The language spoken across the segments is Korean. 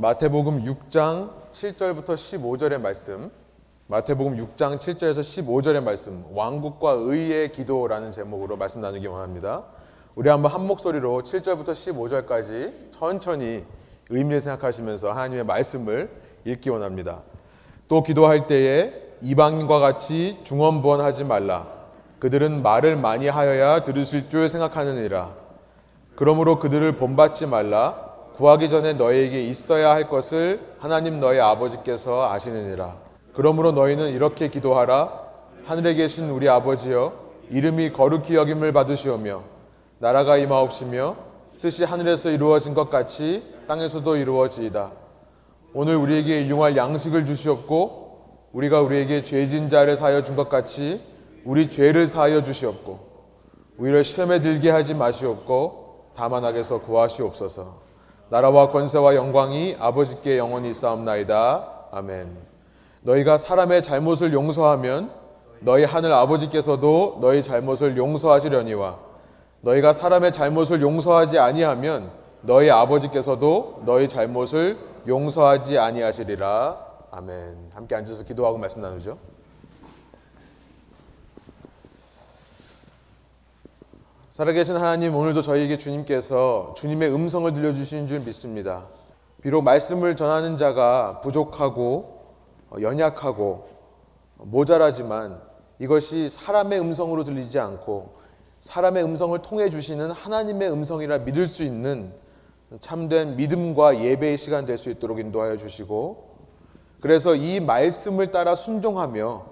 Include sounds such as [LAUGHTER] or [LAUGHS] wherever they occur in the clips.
마태복음 6장 7절부터 15절의 말씀. 마태복음 6장 7절에서 15절의 말씀. 왕국과 의의 기도라는 제목으로 말씀 나누기 원합니다. 우리 한번 한 목소리로 7절부터 15절까지 천천히 의미를 생각하시면서 하나님의 말씀을 읽기 원합니다. 또 기도할 때에 이방인과 같이 중언부언하지 말라. 그들은 말을 많이 하여야 들으실 줄 생각하느니라. 그러므로 그들을 본받지 말라. 구하기 전에 너희에게 있어야 할 것을 하나님 너희 아버지께서 아시느니라. 그러므로 너희는 이렇게 기도하라. 하늘에 계신 우리 아버지여, 이름이 거룩히 여김을 받으시오며, 나라가 임하옵시며, 뜻이 하늘에서 이루어진 것 같이 땅에서도 이루어지이다. 오늘 우리에게 일용할 양식을 주시옵고, 우리가 우리에게 죄진 자를 사하여 준 것 같이 우리 죄를 사하여 주시옵고, 우리를 시험에 들게 하지 마시옵고, 다만 악에서 구하시옵소서. 나라와 권세와 영광이 아버지께 영원히 싸움나이다. 아멘. 너희가 사람의 잘못을 용서하면 너희 하늘 아버지께서도 너희 잘못을 용서하시려니와 너희가 사람의 잘못을 용서하지 아니하면 너희 아버지께서도 너희 잘못을 용서하지 아니하시리라. 아멘. 함께 앉아서 기도하고 말씀 나누죠. 살아계신 하나님, 오늘도 저희에게 주님께서 주님의 음성을 들려주시는 줄 믿습니다. 비록 말씀을 전하는 자가 부족하고 어, 연약하고 모자라지만 이것이 사람의 음성으로 들리지 않고 사람의 음성을 통해 주시는 하나님의 음성이라 믿을 수 있는 참된 믿음과 예배의 시간 될 수 있도록 인도하여 주시고 그래서 이 말씀을 따라 순종하며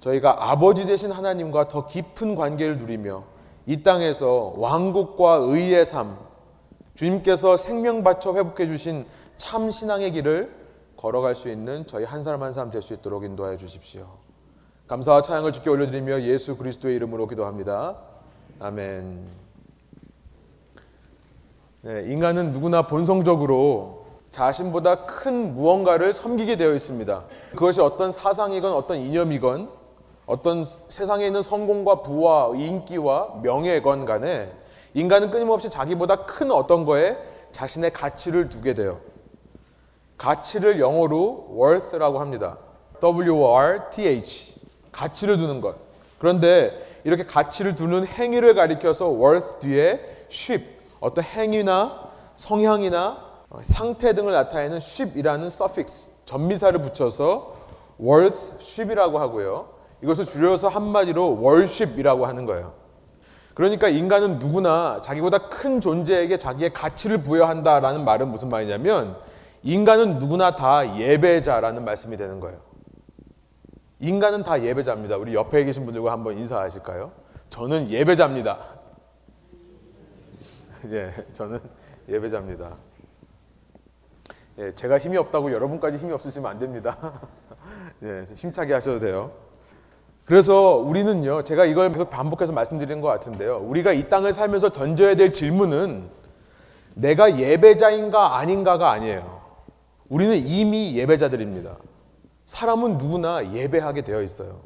저희가 아버지 되신 하나님과 더 깊은 관계를 누리며 이 땅에서 왕국과 의의 삶, 주님께서 생명 바쳐 회복해 주신 참 신앙의 길을 걸어갈 수 있는 저희 한 사람 한 사람 될 수 있도록 인도하여 주십시오. 감사와 찬양을 주께 올려드리며 예수 그리스도의 이름으로 기도합니다. 아멘. 네, 인간은 누구나 본성적으로 자신보다 큰 무언가를 섬기게 되어 있습니다. 그것이 어떤 사상이건 어떤 이념이건 어떤 세상에 있는 성공과 부와 인기와 명예건 간에 인간은 끊임없이 자기보다 큰 어떤 거에 자신의 가치를 두게 돼요. 가치를 영어로 worth라고 합니다. W-R-T-H. 가치를 두는 것. 그런데 이렇게 가치를 두는 행위를 가리켜서 worth 뒤에 쉽, 어떤 행위나 성향이나 상태 등을 나타내는 쉽이라는 suffix, 전미사를 붙여서 worth 쉽이라고 하고요. 이것을 줄여서 한마디로 월십이라고 하는 거예요. 그러니까 인간은 누구나 자기보다 큰 존재에게 자기의 가치를 부여한다라는 말은 무슨 말이냐면 인간은 누구나 다 예배자라는 말씀이 되는 거예요. 인간은 다 예배자입니다. 우리 옆에 계신 분들과 한번 인사하실까요? 저는 예배자입니다. [LAUGHS] 예, 저는 예배자입니다. 예, 제가 힘이 없다고 여러분까지 힘이 없으시면 안 됩니다. [LAUGHS] 예, 힘차게 하셔도 돼요. 그래서 우리는요, 제가 이걸 계속 반복해서 말씀드리는 것 같은데요. 우리가 이 땅을 살면서 던져야 될 질문은 내가 예배자인가 아닌가가 아니에요. 우리는 이미 예배자들입니다. 사람은 누구나 예배하게 되어 있어요.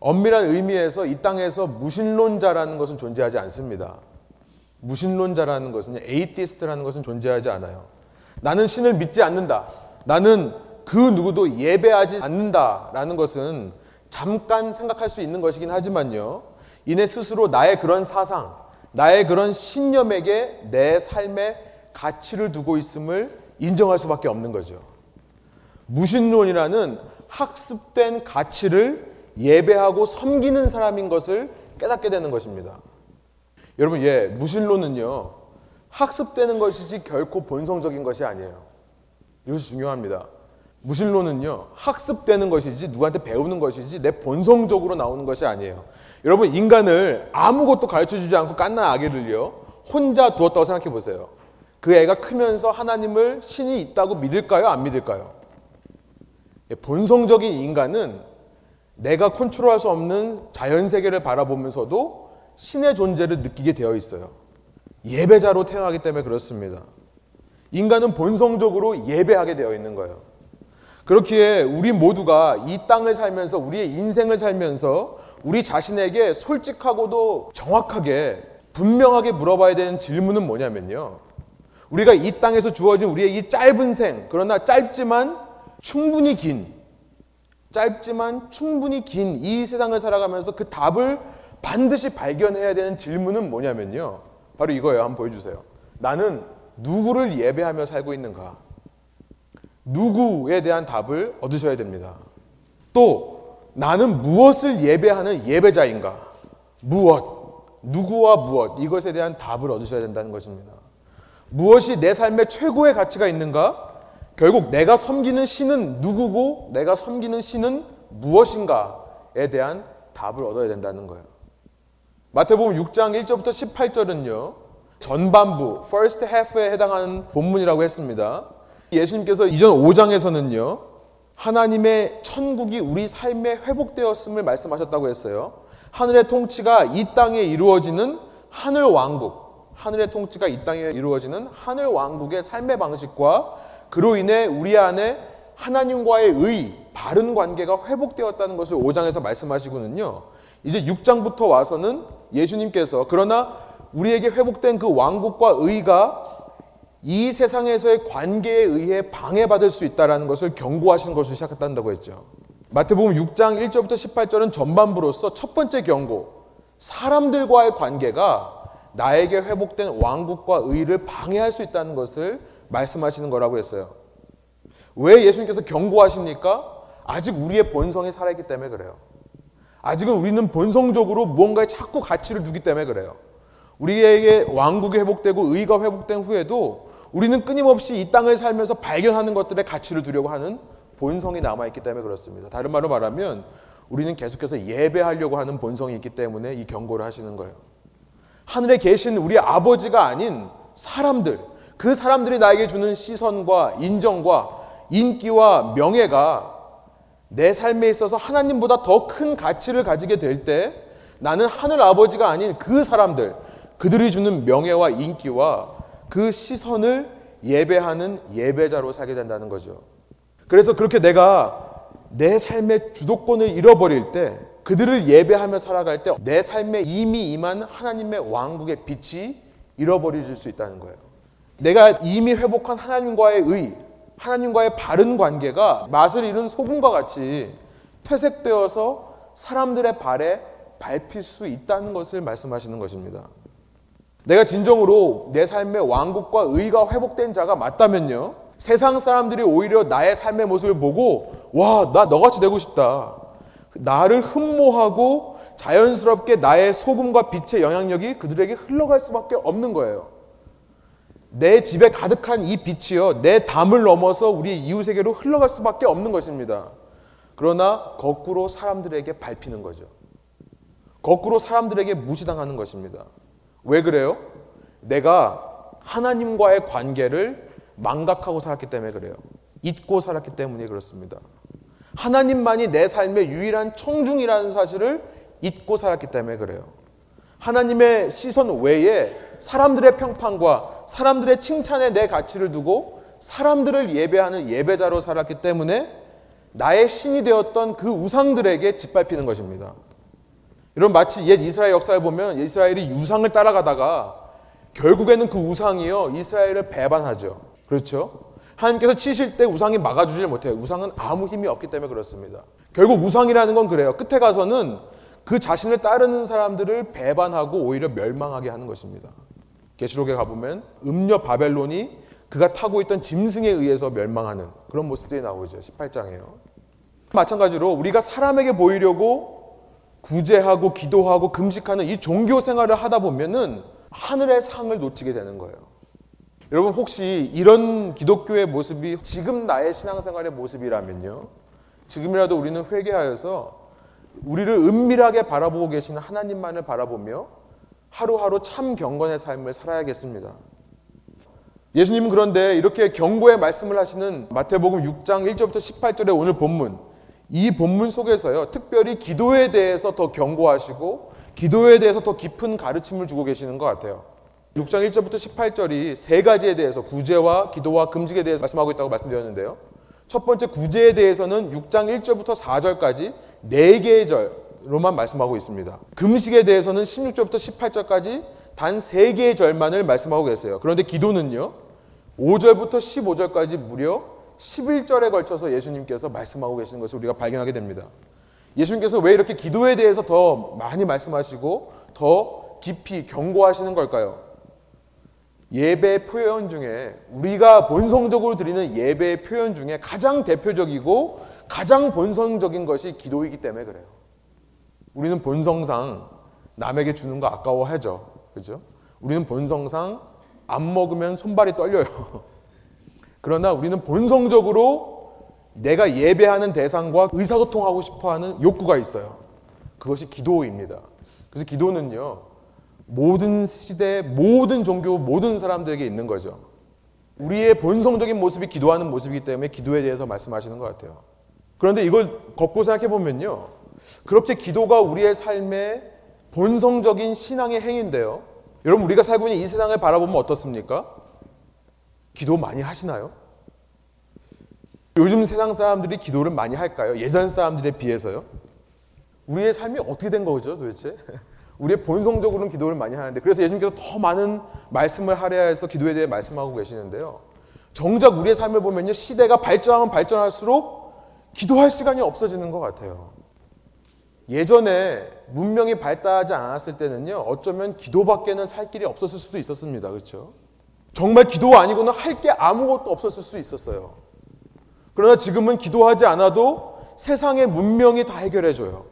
엄밀한 의미에서 이 땅에서 무신론자라는 것은 존재하지 않습니다. 무신론자라는 것은 atheist라는 것은 존재하지 않아요. 나는 신을 믿지 않는다. 나는 그 누구도 예배하지 않는다라는 것은 잠깐 생각할 수 있는 것이긴 하지만요. 이내 스스로 나의 그런 사상, 나의 그런 신념에게 내 삶의 가치를 두고 있음을 인정할 수밖에 없는 거죠. 무신론이라는 학습된 가치를 예배하고 섬기는 사람인 것을 깨닫게 되는 것입니다. 여러분, 예, 무신론은요, 학습되는 것이지 결코 본성적인 것이 아니에요. 이것이 중요합니다. 무신론은요, 학습되는 것이지 누구한테 배우는 것이지 내 본성적으로 나오는 것이 아니에요. 여러분, 인간을 아무것도 가르쳐 주지 않고 깐난 아기를요, 혼자 두었다고 생각해 보세요. 그 애가 크면서 하나님을 신이 있다고 믿을까요? 안 믿을까요? 예, 본성적인 인간은 내가 컨트롤할 수 없는 자연 세계를 바라보면서도 신의 존재를 느끼게 되어 있어요. 예배자로 태어나기 때문에 그렇습니다. 인간은 본성적으로 예배하게 되어 있는 거예요. 그렇기에 우리 모두가 이 땅을 살면서 우리의 인생을 살면서 우리 자신에게 솔직하고도 정확하게 분명하게 물어봐야 되는 질문은 뭐냐면요. 우리가 이 땅에서 주어진 우리의 이 짧은 생, 그러나 짧지만 충분히 긴, 짧지만 충분히 긴 이 세상을 살아가면서 그 답을 반드시 발견해야 되는 질문은 뭐냐면요. 바로 이거예요. 한번 보여주세요. 나는 누구를 예배하며 살고 있는가? 누구에 대한 답을 얻으셔야 됩니다. 또 나는 무엇을 예배하는 예배자인가? 무엇? 누구와 무엇? 이것에 대한 답을 얻으셔야 된다는 것입니다. 무엇이 내 삶의 최고의 가치가 있는가? 결국 내가 섬기는 신은 누구고 내가 섬기는 신은 무엇인가에 대한 답을 얻어야 된다는 거예요. 마태복음 6장 1절부터 18절은요. 전반부 first half에 해당하는 본문이라고 했습니다. 예수님께서 이전 5장에서는요. 하나님의 천국이 우리 삶에 회복되었음을 말씀하셨다고 했어요. 하늘의 통치가 이 땅에 이루어지는 하늘 왕국, 하늘의 통치가 이 땅에 이루어지는 하늘 왕국의 삶의 방식과 그로 인해 우리 안에 하나님과의 의, 바른 관계가 회복되었다는 것을 5장에서 말씀하시고는요. 이제 6장부터 와서는 예수님께서 그러나 우리에게 회복된 그 왕국과 의가 이 세상에서의 관계에 의해 방해받을 수 있다는 것을 경고하시는 것을 시작했다고 했죠. 마태복음 6장 1절부터 18절은 전반부로서 첫 번째 경고, 사람들과의 관계가 나에게 회복된 왕국과 의를 방해할 수 있다는 것을 말씀하시는 거라고 했어요. 왜 예수님께서 경고하십니까? 아직 우리의 본성이 살아있기 때문에 그래요. 아직은 우리는 본성적으로 무언가에 자꾸 가치를 두기 때문에 그래요. 우리에게 왕국이 회복되고 의가 회복된 후에도 우리는 끊임없이 이 땅을 살면서 발견하는 것들의 가치를 두려고 하는 본성이 남아있기 때문에 그렇습니다. 다른 말로 말하면 우리는 계속해서 예배하려고 하는 본성이 있기 때문에 이 경고를 하시는 거예요. 하늘에 계신 우리 아버지가 아닌 사람들, 그 사람들이 나에게 주는 시선과 인정과 인기와 명예가 내 삶에 있어서 하나님보다 더 큰 가치를 가지게 될 때 나는 하늘 아버지가 아닌 그 사람들, 그들이 주는 명예와 인기와 그 시선을 예배하는 예배자로 살게 된다는 거죠. 그래서 그렇게 내가 내 삶의 주도권을 잃어버릴 때 그들을 예배하며 살아갈 때 내 삶에 이미 임한 하나님의 왕국의 빛이 잃어버려질 수 있다는 거예요. 내가 이미 회복한 하나님과의 의, 하나님과의 바른 관계가 맛을 잃은 소금과 같이 퇴색되어서 사람들의 발에 밟힐 수 있다는 것을 말씀하시는 것입니다. 내가 진정으로 내 삶의 왕국과 의가 회복된 자가 맞다면요. 세상 사람들이 오히려 나의 삶의 모습을 보고 와, 나 너같이 되고 싶다. 나를 흠모하고 자연스럽게 나의 소금과 빛의 영향력이 그들에게 흘러갈 수밖에 없는 거예요. 내 집에 가득한 이 빛이요, 내 담을 넘어서 우리 이웃에게로 흘러갈 수밖에 없는 것입니다. 그러나 거꾸로 사람들에게 밟히는 거죠. 거꾸로 사람들에게 무시당하는 것입니다. 왜 그래요? 내가 하나님과의 관계를 망각하고 살았기 때문에 그래요. 잊고 살았기 때문에 그렇습니다. 하나님만이 내 삶의 유일한 청중이라는 사실을 잊고 살았기 때문에 그래요. 하나님의 시선 외에 사람들의 평판과 사람들의 칭찬에 내 가치를 두고 사람들을 예배하는 예배자로 살았기 때문에 나의 신이 되었던 그 우상들에게 짓밟히는 것입니다. 이런 마치 옛 이스라엘 역사를 보면 이스라엘이 우상을 따라가다가 결국에는 그 우상이요 이스라엘을 배반하죠. 그렇죠? 하나님께서 치실 때 우상이 막아주질 못해요. 우상은 아무 힘이 없기 때문에 그렇습니다. 결국 우상이라는 건 그래요. 끝에 가서는 그 자신을 따르는 사람들을 배반하고 오히려 멸망하게 하는 것입니다. 계시록에 가보면 음녀 바벨론이 그가 타고 있던 짐승에 의해서 멸망하는 그런 모습들이 나오죠. 18장에요. 마찬가지로 우리가 사람에게 보이려고 구제하고 기도하고 금식하는 이 종교 생활을 하다 보면은 하늘의 상을 놓치게 되는 거예요. 여러분 혹시 이런 기독교의 모습이 지금 나의 신앙생활의 모습이라면요. 지금이라도 우리는 회개하여서 우리를 은밀하게 바라보고 계시는 하나님만을 바라보며 하루하루 참 경건의 삶을 살아야겠습니다. 예수님은 그런데 이렇게 경고의 말씀을 하시는 마태복음 6장 1절부터 18절의 오늘 본문 이 본문 속에서요. 특별히 기도에 대해서 더 경고하시고 기도에 대해서 더 깊은 가르침을 주고 계시는 것 같아요. 6장 1절부터 18절이 세 가지에 대해서 구제와 기도와 금식에 대해서 말씀하고 있다고 말씀드렸는데요. 첫 번째 구제에 대해서는 6장 1절부터 4절까지 네 개의 절로만 말씀하고 있습니다. 금식에 대해서는 16절부터 18절까지 단 세 개의 절만을 말씀하고 계세요. 그런데 기도는요. 5절부터 15절까지 무려 11절에 걸쳐서 예수님께서 말씀하고 계시는 것을 우리가 발견하게 됩니다. 예수님께서 왜 이렇게 기도에 대해서 더 많이 말씀하시고 더 깊이 경고하시는 걸까요? 예배 표현 중에 우리가 본성적으로 드리는 예배 표현 중에 가장 대표적이고 가장 본성적인 것이 기도이기 때문에 그래요. 우리는 본성상 남에게 주는 거 아까워하죠. 그죠? 우리는 본성상 안 먹으면 손발이 떨려요. [LAUGHS] 그러나 우리는 본성적으로 내가 예배하는 대상과 의사소통하고 싶어 하는 욕구가 있어요. 그것이 기도입니다. 그래서 기도는요, 모든 시대, 모든 종교, 모든 사람들에게 있는 거죠. 우리의 본성적인 모습이 기도하는 모습이기 때문에 기도에 대해서 말씀하시는 것 같아요. 그런데 이걸 걷고 생각해 보면요. 그렇게 기도가 우리의 삶의 본성적인 신앙의 행인데요. 여러분, 우리가 살고 있는 이 세상을 바라보면 어떻습니까? 기도 많이 하시나요? 요즘 세상 사람들이 기도를 많이 할까요? 예전 사람들에 비해서요? 우리의 삶이 어떻게 된 거죠, 도대체? [LAUGHS] 우리의 본성적으로는 기도를 많이 하는데 그래서 예수님께서 더 많은 말씀을 하려 해서 기도에 대해 말씀하고 계시는데요. 정작 우리의 삶을 보면요. 시대가 발전하면 발전할수록 기도할 시간이 없어지는 것 같아요. 예전에 문명이 발달하지 않았을 때는요. 어쩌면 기도밖에는 살 길이 없었을 수도 있었습니다. 그렇죠? 정말 기도 아니고는 할 게 아무것도 없었을 수 있었어요. 그러나 지금은 기도하지 않아도 세상의 문명이 다 해결해 줘요.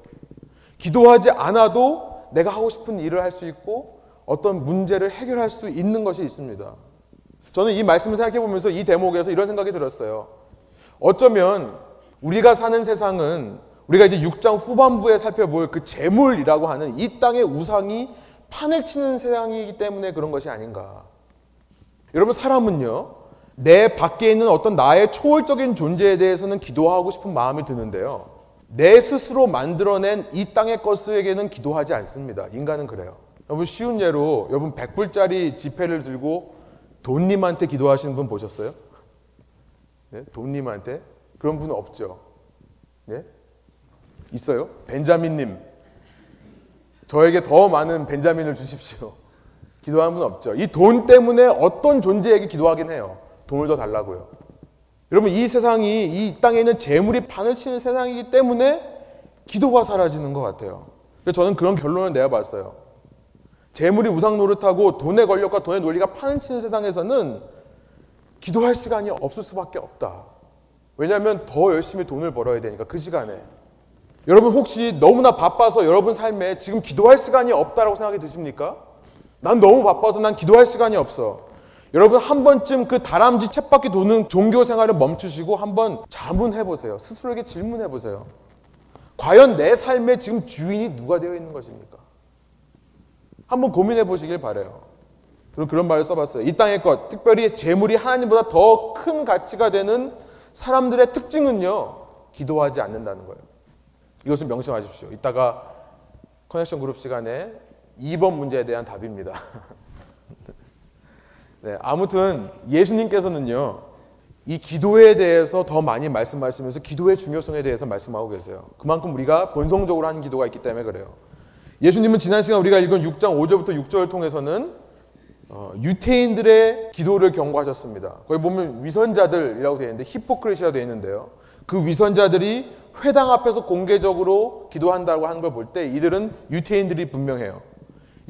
기도하지 않아도 내가 하고 싶은 일을 할 수 있고 어떤 문제를 해결할 수 있는 것이 있습니다. 저는 이 말씀을 생각해 보면서 이 대목에서 이런 생각이 들었어요. 어쩌면 우리가 사는 세상은 우리가 이제 6장 후반부에 살펴볼 그 재물이라고 하는 이 땅의 우상이 판을 치는 세상이기 때문에 그런 것이 아닌가. 여러분 사람은요. 내 밖에 있는 어떤 나의 초월적인 존재에 대해서는 기도하고 싶은 마음이 드는데요. 내 스스로 만들어낸 이 땅의 것에게는 기도하지 않습니다. 인간은 그래요. 여러분 쉬운 예로 여러분 100불짜리 지폐를 들고 돈님한테 기도하시는 분 보셨어요? 네? 돈님한테? 그런 분 없죠. 네? 있어요? 벤자민님. 저에게 더 많은 벤자민을 주십시오. 기도하는 분 없죠. 이 돈 때문에 어떤 존재에게 기도하긴 해요. 돈을 더 달라고요. 여러분 이 세상이 이 땅에 있는 재물이 판을 치는 세상이기 때문에 기도가 사라지는 것 같아요. 그래서 저는 그런 결론을 내어봤어요. 재물이 우상 노릇하고 돈의 권력과 돈의 논리가 판을 치는 세상에서는 기도할 시간이 없을 수밖에 없다. 왜냐하면 더 열심히 돈을 벌어야 되니까 그 시간에. 여러분 혹시 너무나 바빠서 여러분 삶에 지금 기도할 시간이 없다라고 생각이 드십니까? 난 너무 바빠서 난 기도할 시간이 없어. 여러분 한 번쯤 그 다람쥐 쳇바퀴 도는 종교 생활을 멈추시고 한번 자문해 보세요. 스스로에게 질문해 보세요. 과연 내 삶의 지금 주인이 누가 되어 있는 것입니까? 한번 고민해 보시길 바래요. 그리고 그런 말을 써봤어요. 이 땅의 것, 특별히 재물이 하나님보다 더 큰 가치가 되는 사람들의 특징은요, 기도하지 않는다는 거예요. 이것을 명심하십시오. 이따가 커넥션 그룹 시간에 2번 문제에 대한 답입니다. [LAUGHS] 네, 아무튼 예수님께서는요, 이 기도에 대해서 더 많이 말씀하시면서 기도의 중요성에 대해서 말씀하고 계세요. 그만큼 우리가 본성적으로 하는 기도가 있기 때문에 그래요. 예수님은 지난 시간 우리가 읽은 6장 5절부터 6절을 통해서는 어, 유태인들의 기도를 경고하셨습니다. 거기 보면 위선자들이라고 되어 있는데 히포크리시라 되어 있는데요. 그 위선자들이 회당 앞에서 공개적으로 기도한다고 하는 걸 볼 때 이들은 유태인들이 분명해요.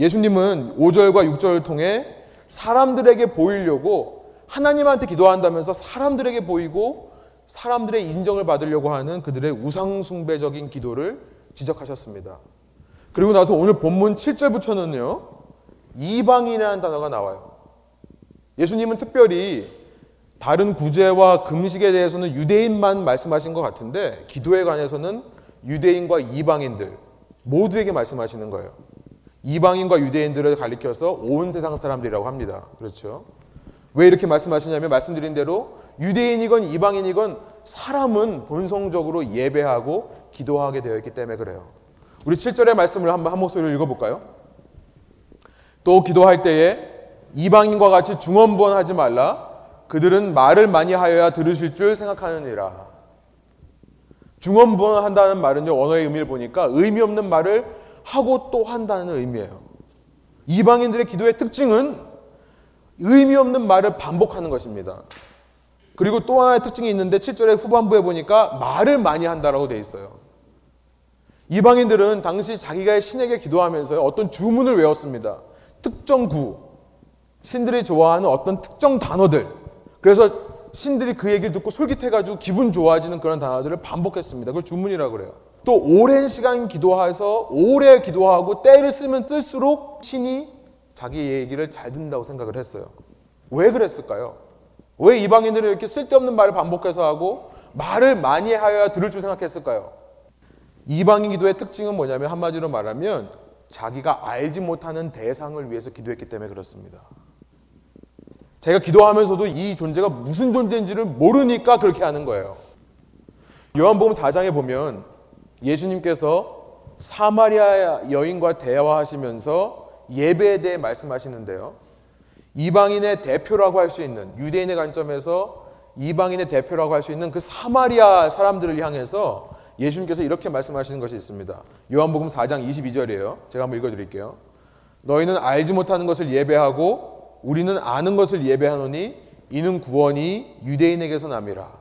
예수님은 5절과 6절을 통해 사람들에게 보이려고 하나님한테 기도한다면서 사람들에게 보이고 사람들의 인정을 받으려고 하는 그들의 우상숭배적인 기도를 지적하셨습니다. 그리고 나서 오늘 본문 7절부터는요, 이방인이라는 단어가 나와요. 예수님은 특별히 다른 구제와 금식에 대해서는 유대인만 말씀하신 것 같은데, 기도에 관해서는 유대인과 이방인들 모두에게 말씀하시는 거예요. 이방인과 유대인들을 가리켜서 온 세상 사람들이라고 합니다. 그렇죠? 왜 이렇게 말씀하시냐면 말씀드린 대로 유대인이건 이방인이건 사람은 본성적으로 예배하고 기도하게 되어 있기 때문에 그래요. 우리 7절의 말씀을 한번 한 목소리로 읽어볼까요? 또 기도할 때에 이방인과 같이 중언부언하지 말라. 그들은 말을 많이 하여야 들으실 줄 생각하느니라. 중언부언한다는 말은요 언어의 의미를 보니까 의미 없는 말을 하고 또 한다는 의미예요. 이방인들의 기도의 특징은 의미 없는 말을 반복하는 것입니다. 그리고 또 하나의 특징이 있는데 7절의 후반부에 보니까 말을 많이 한다라고 돼 있어요. 이방인들은 당시 자기가 신에게 기도하면서 어떤 주문을 외웠습니다. 특정 구, 신들이 좋아하는 어떤 특정 단어들. 그래서 신들이 그 얘기를 듣고 솔깃해가지고 기분 좋아지는 그런 단어들을 반복했습니다. 그걸 주문이라고 그래요. 또 오랜 시간 기도해서 오래 기도하고 때를 쓰면 쓸수록 신이 자기 얘기를 잘 듣는다고 생각을 했어요. 왜 그랬을까요? 왜 이방인들은 이렇게 쓸데없는 말을 반복해서 하고 말을 많이 하여야 들을 줄 생각했을까요? 이방인 기도의 특징은 뭐냐면 한마디로 말하면 자기가 알지 못하는 대상을 위해서 기도했기 때문에 그렇습니다. 제가 기도하면서도 이 존재가 무슨 존재인지를 모르니까 그렇게 하는 거예요. 요한복음 4장에 보면 예수님께서 사마리아 여인과 대화하시면서 예배에 대해 말씀하시는데요. 이방인의 대표라고 할 수 있는 유대인의 관점에서 이방인의 대표라고 할 수 있는 그 사마리아 사람들을 향해서 예수님께서 이렇게 말씀하시는 것이 있습니다. 요한복음 4장 22절이에요. 제가 한번 읽어 드릴게요. 너희는 알지 못하는 것을 예배하고 우리는 아는 것을 예배하노니 이는 구원이 유대인에게서 남이라.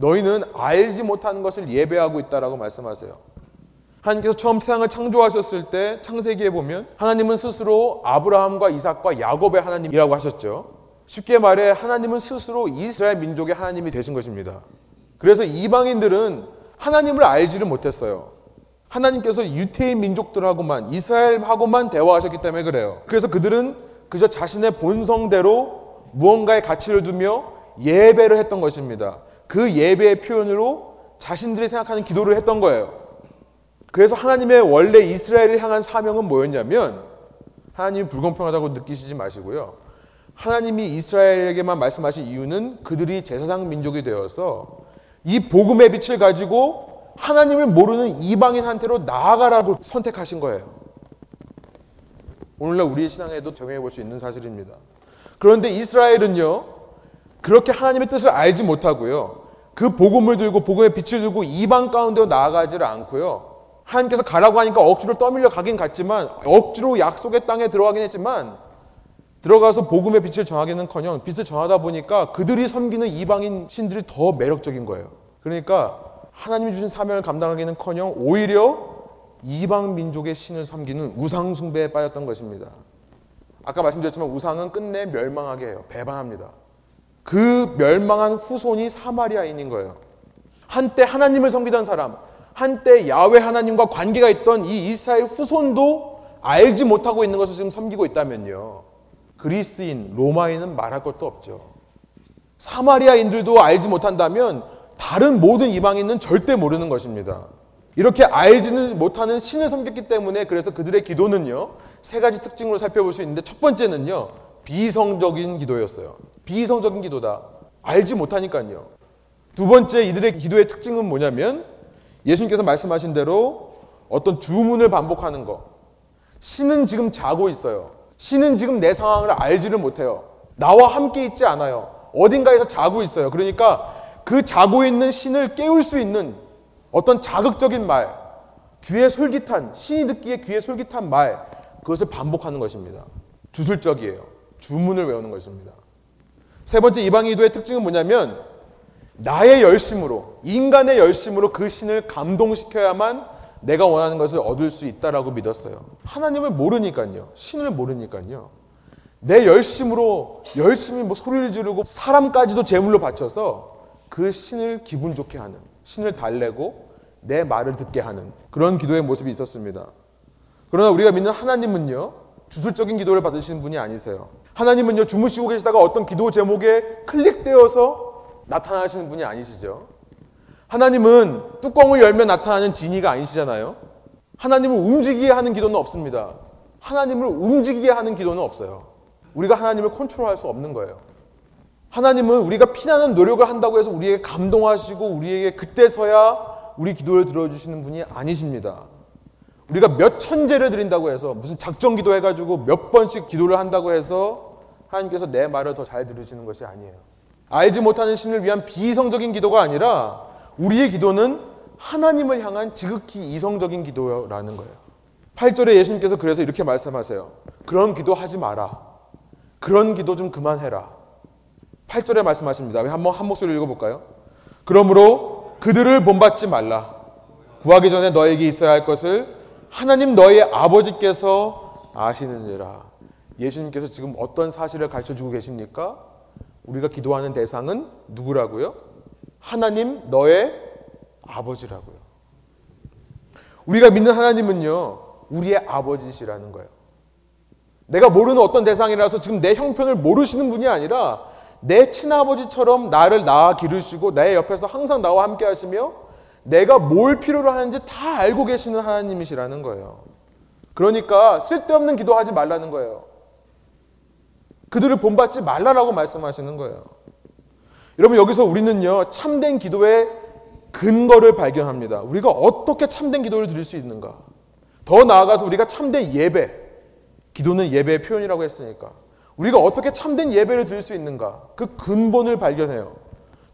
너희는 알지 못하는 것을 예배하고 있다라고 말씀하세요. 하나님께서 처음 세상을 창조하셨을 때 창세기에 보면 하나님은 스스로 아브라함과 이삭과 야곱의 하나님이라고 하셨죠. 쉽게 말해 하나님은 스스로 이스라엘 민족의 하나님이 되신 것입니다. 그래서 이방인들은 하나님을 알지를 못했어요. 하나님께서 유태인 민족들하고만 이스라엘하고만 대화하셨기 때문에 그래요. 그래서 그들은 그저 자신의 본성대로 무언가의 가치를 두며 예배를 했던 것입니다. 그 예배의 표현으로 자신들이 생각하는 기도를 했던 거예요. 그래서 하나님의 원래 이스라엘을 향한 사명은 뭐였냐면 하나님이 불공평하다고 느끼시지 마시고요. 하나님이 이스라엘에게만 말씀하신 이유는 그들이 제사장 민족이 되어서 이 복음의 빛을 가지고 하나님을 모르는 이방인한테로 나아가라고 선택하신 거예요. 오늘날 우리의 신앙에도 적용해 볼 수 있는 사실입니다. 그런데 이스라엘은요, 그렇게 하나님의 뜻을 알지 못하고요, 그 복음을 들고 복음의 빛을 들고 이방 가운데로 나아가지를 않고요, 하나님께서 가라고 하니까 억지로 떠밀려 가긴 갔지만 억지로 약속의 땅에 들어가긴 했지만 들어가서 복음의 빛을 전하기는커녕 빛을 전하다 보니까 그들이 섬기는 이방인 신들이 더 매력적인 거예요. 그러니까 하나님이 주신 사명을 감당하기는커녕 오히려 이방 민족의 신을 섬기는 우상 숭배에 빠졌던 것입니다. 아까 말씀드렸지만 우상은 끝내 멸망하게 해요. 배반합니다. 그 멸망한 후손이 사마리아인인 거예요. 한때 하나님을 섬기던 사람, 한때 야외 하나님과 관계가 있던 이 이스라엘 후손도 알지 못하고 있는 것을 지금 섬기고 있다면요. 그리스인, 로마인은 말할 것도 없죠. 사마리아인들도 알지 못한다면 다른 모든 이방인은 절대 모르는 것입니다. 이렇게 알지는 못하는 신을 섬겼기 때문에 그래서 그들의 기도는요. 세 가지 특징으로 살펴볼 수 있는데 첫 번째는요. 비성적인 기도였어요. 비성적인 기도다. 알지 못하니까요. 두 번째 이들의 기도의 특징은 뭐냐면 예수님께서 말씀하신 대로 어떤 주문을 반복하는 거. 신은 지금 자고 있어요. 신은 지금 내 상황을 알지를 못해요. 나와 함께 있지 않아요. 어딘가에서 자고 있어요. 그러니까 그 자고 있는 신을 깨울 수 있는 어떤 자극적인 말, 귀에 솔깃한, 신이 듣기에 귀에 솔깃한 말, 그것을 반복하는 것입니다. 주술적이에요. 주문을 외우는 것입니다. 세 번째 이방인도의 특징은 뭐냐면 나의 열심으로 인간의 열심으로 그 신을 감동시켜야만 내가 원하는 것을 얻을 수 있다라고 믿었어요. 하나님을 모르니까요. 신을 모르니까요. 내 열심으로 열심히 뭐 소리를 지르고 사람까지도 제물로 바쳐서 그 신을 기분 좋게 하는 신을 달래고 내 말을 듣게 하는 그런 기도의 모습이 있었습니다. 그러나 우리가 믿는 하나님은요. 주술적인 기도를 받으시는 분이 아니세요. 하나님은요. 주무시고 계시다가 어떤 기도 제목에 클릭되어서 나타나시는 분이 아니시죠. 하나님은 뚜껑을 열면 나타나는 지니가 아니시잖아요. 하나님을 움직이게 하는 기도는 없습니다. 하나님을 움직이게 하는 기도는 없어요. 우리가 하나님을 컨트롤할 수 없는 거예요. 하나님은 우리가 피나는 노력을 한다고 해서 우리에게 감동하시고 우리에게 그때서야 우리 기도를 들어주시는 분이 아니십니다. 우리가 몇 천재를 드린다고 해서 무슨 작정 기도 해가지고 몇 번씩 기도를 한다고 해서 하나님께서 내 말을 더 잘 들으시는 것이 아니에요. 알지 못하는 신을 위한 비이성적인 기도가 아니라 우리의 기도는 하나님을 향한 지극히 이성적인 기도라는 거예요. 8절에 예수님께서 그래서 이렇게 말씀하세요. 그런 기도 하지 마라. 그런 기도 좀 그만해라. 8절에 말씀하십니다. 한번 한 목소리 읽어볼까요? 그러므로 그들을 본받지 말라. 구하기 전에 너에게 있어야 할 것을 하나님 너의 아버지께서 아시느니라. 예수님께서 지금 어떤 사실을 가르쳐 주고 계십니까? 우리가 기도하는 대상은 누구라고요? 하나님 너의 아버지라고요. 우리가 믿는 하나님은요, 우리의 아버지시라는 거예요. 내가 모르는 어떤 대상이라서 지금 내 형편을 모르시는 분이 아니라 내 친아버지처럼 나를 낳아 기르시고 내 옆에서 항상 나와 함께 하시며 내가 뭘 필요로 하는지 다 알고 계시는 하나님이시라는 거예요. 그러니까 쓸데없는 기도하지 말라는 거예요. 그들을 본받지 말라라고 말씀하시는 거예요. 여러분 여기서 우리는요 참된 기도의 근거를 발견합니다. 우리가 어떻게 참된 기도를 드릴 수 있는가? 더 나아가서 우리가 참된 예배, 기도는 예배의 표현이라고 했으니까 우리가 어떻게 참된 예배를 드릴 수 있는가? 그 근본을 발견해요.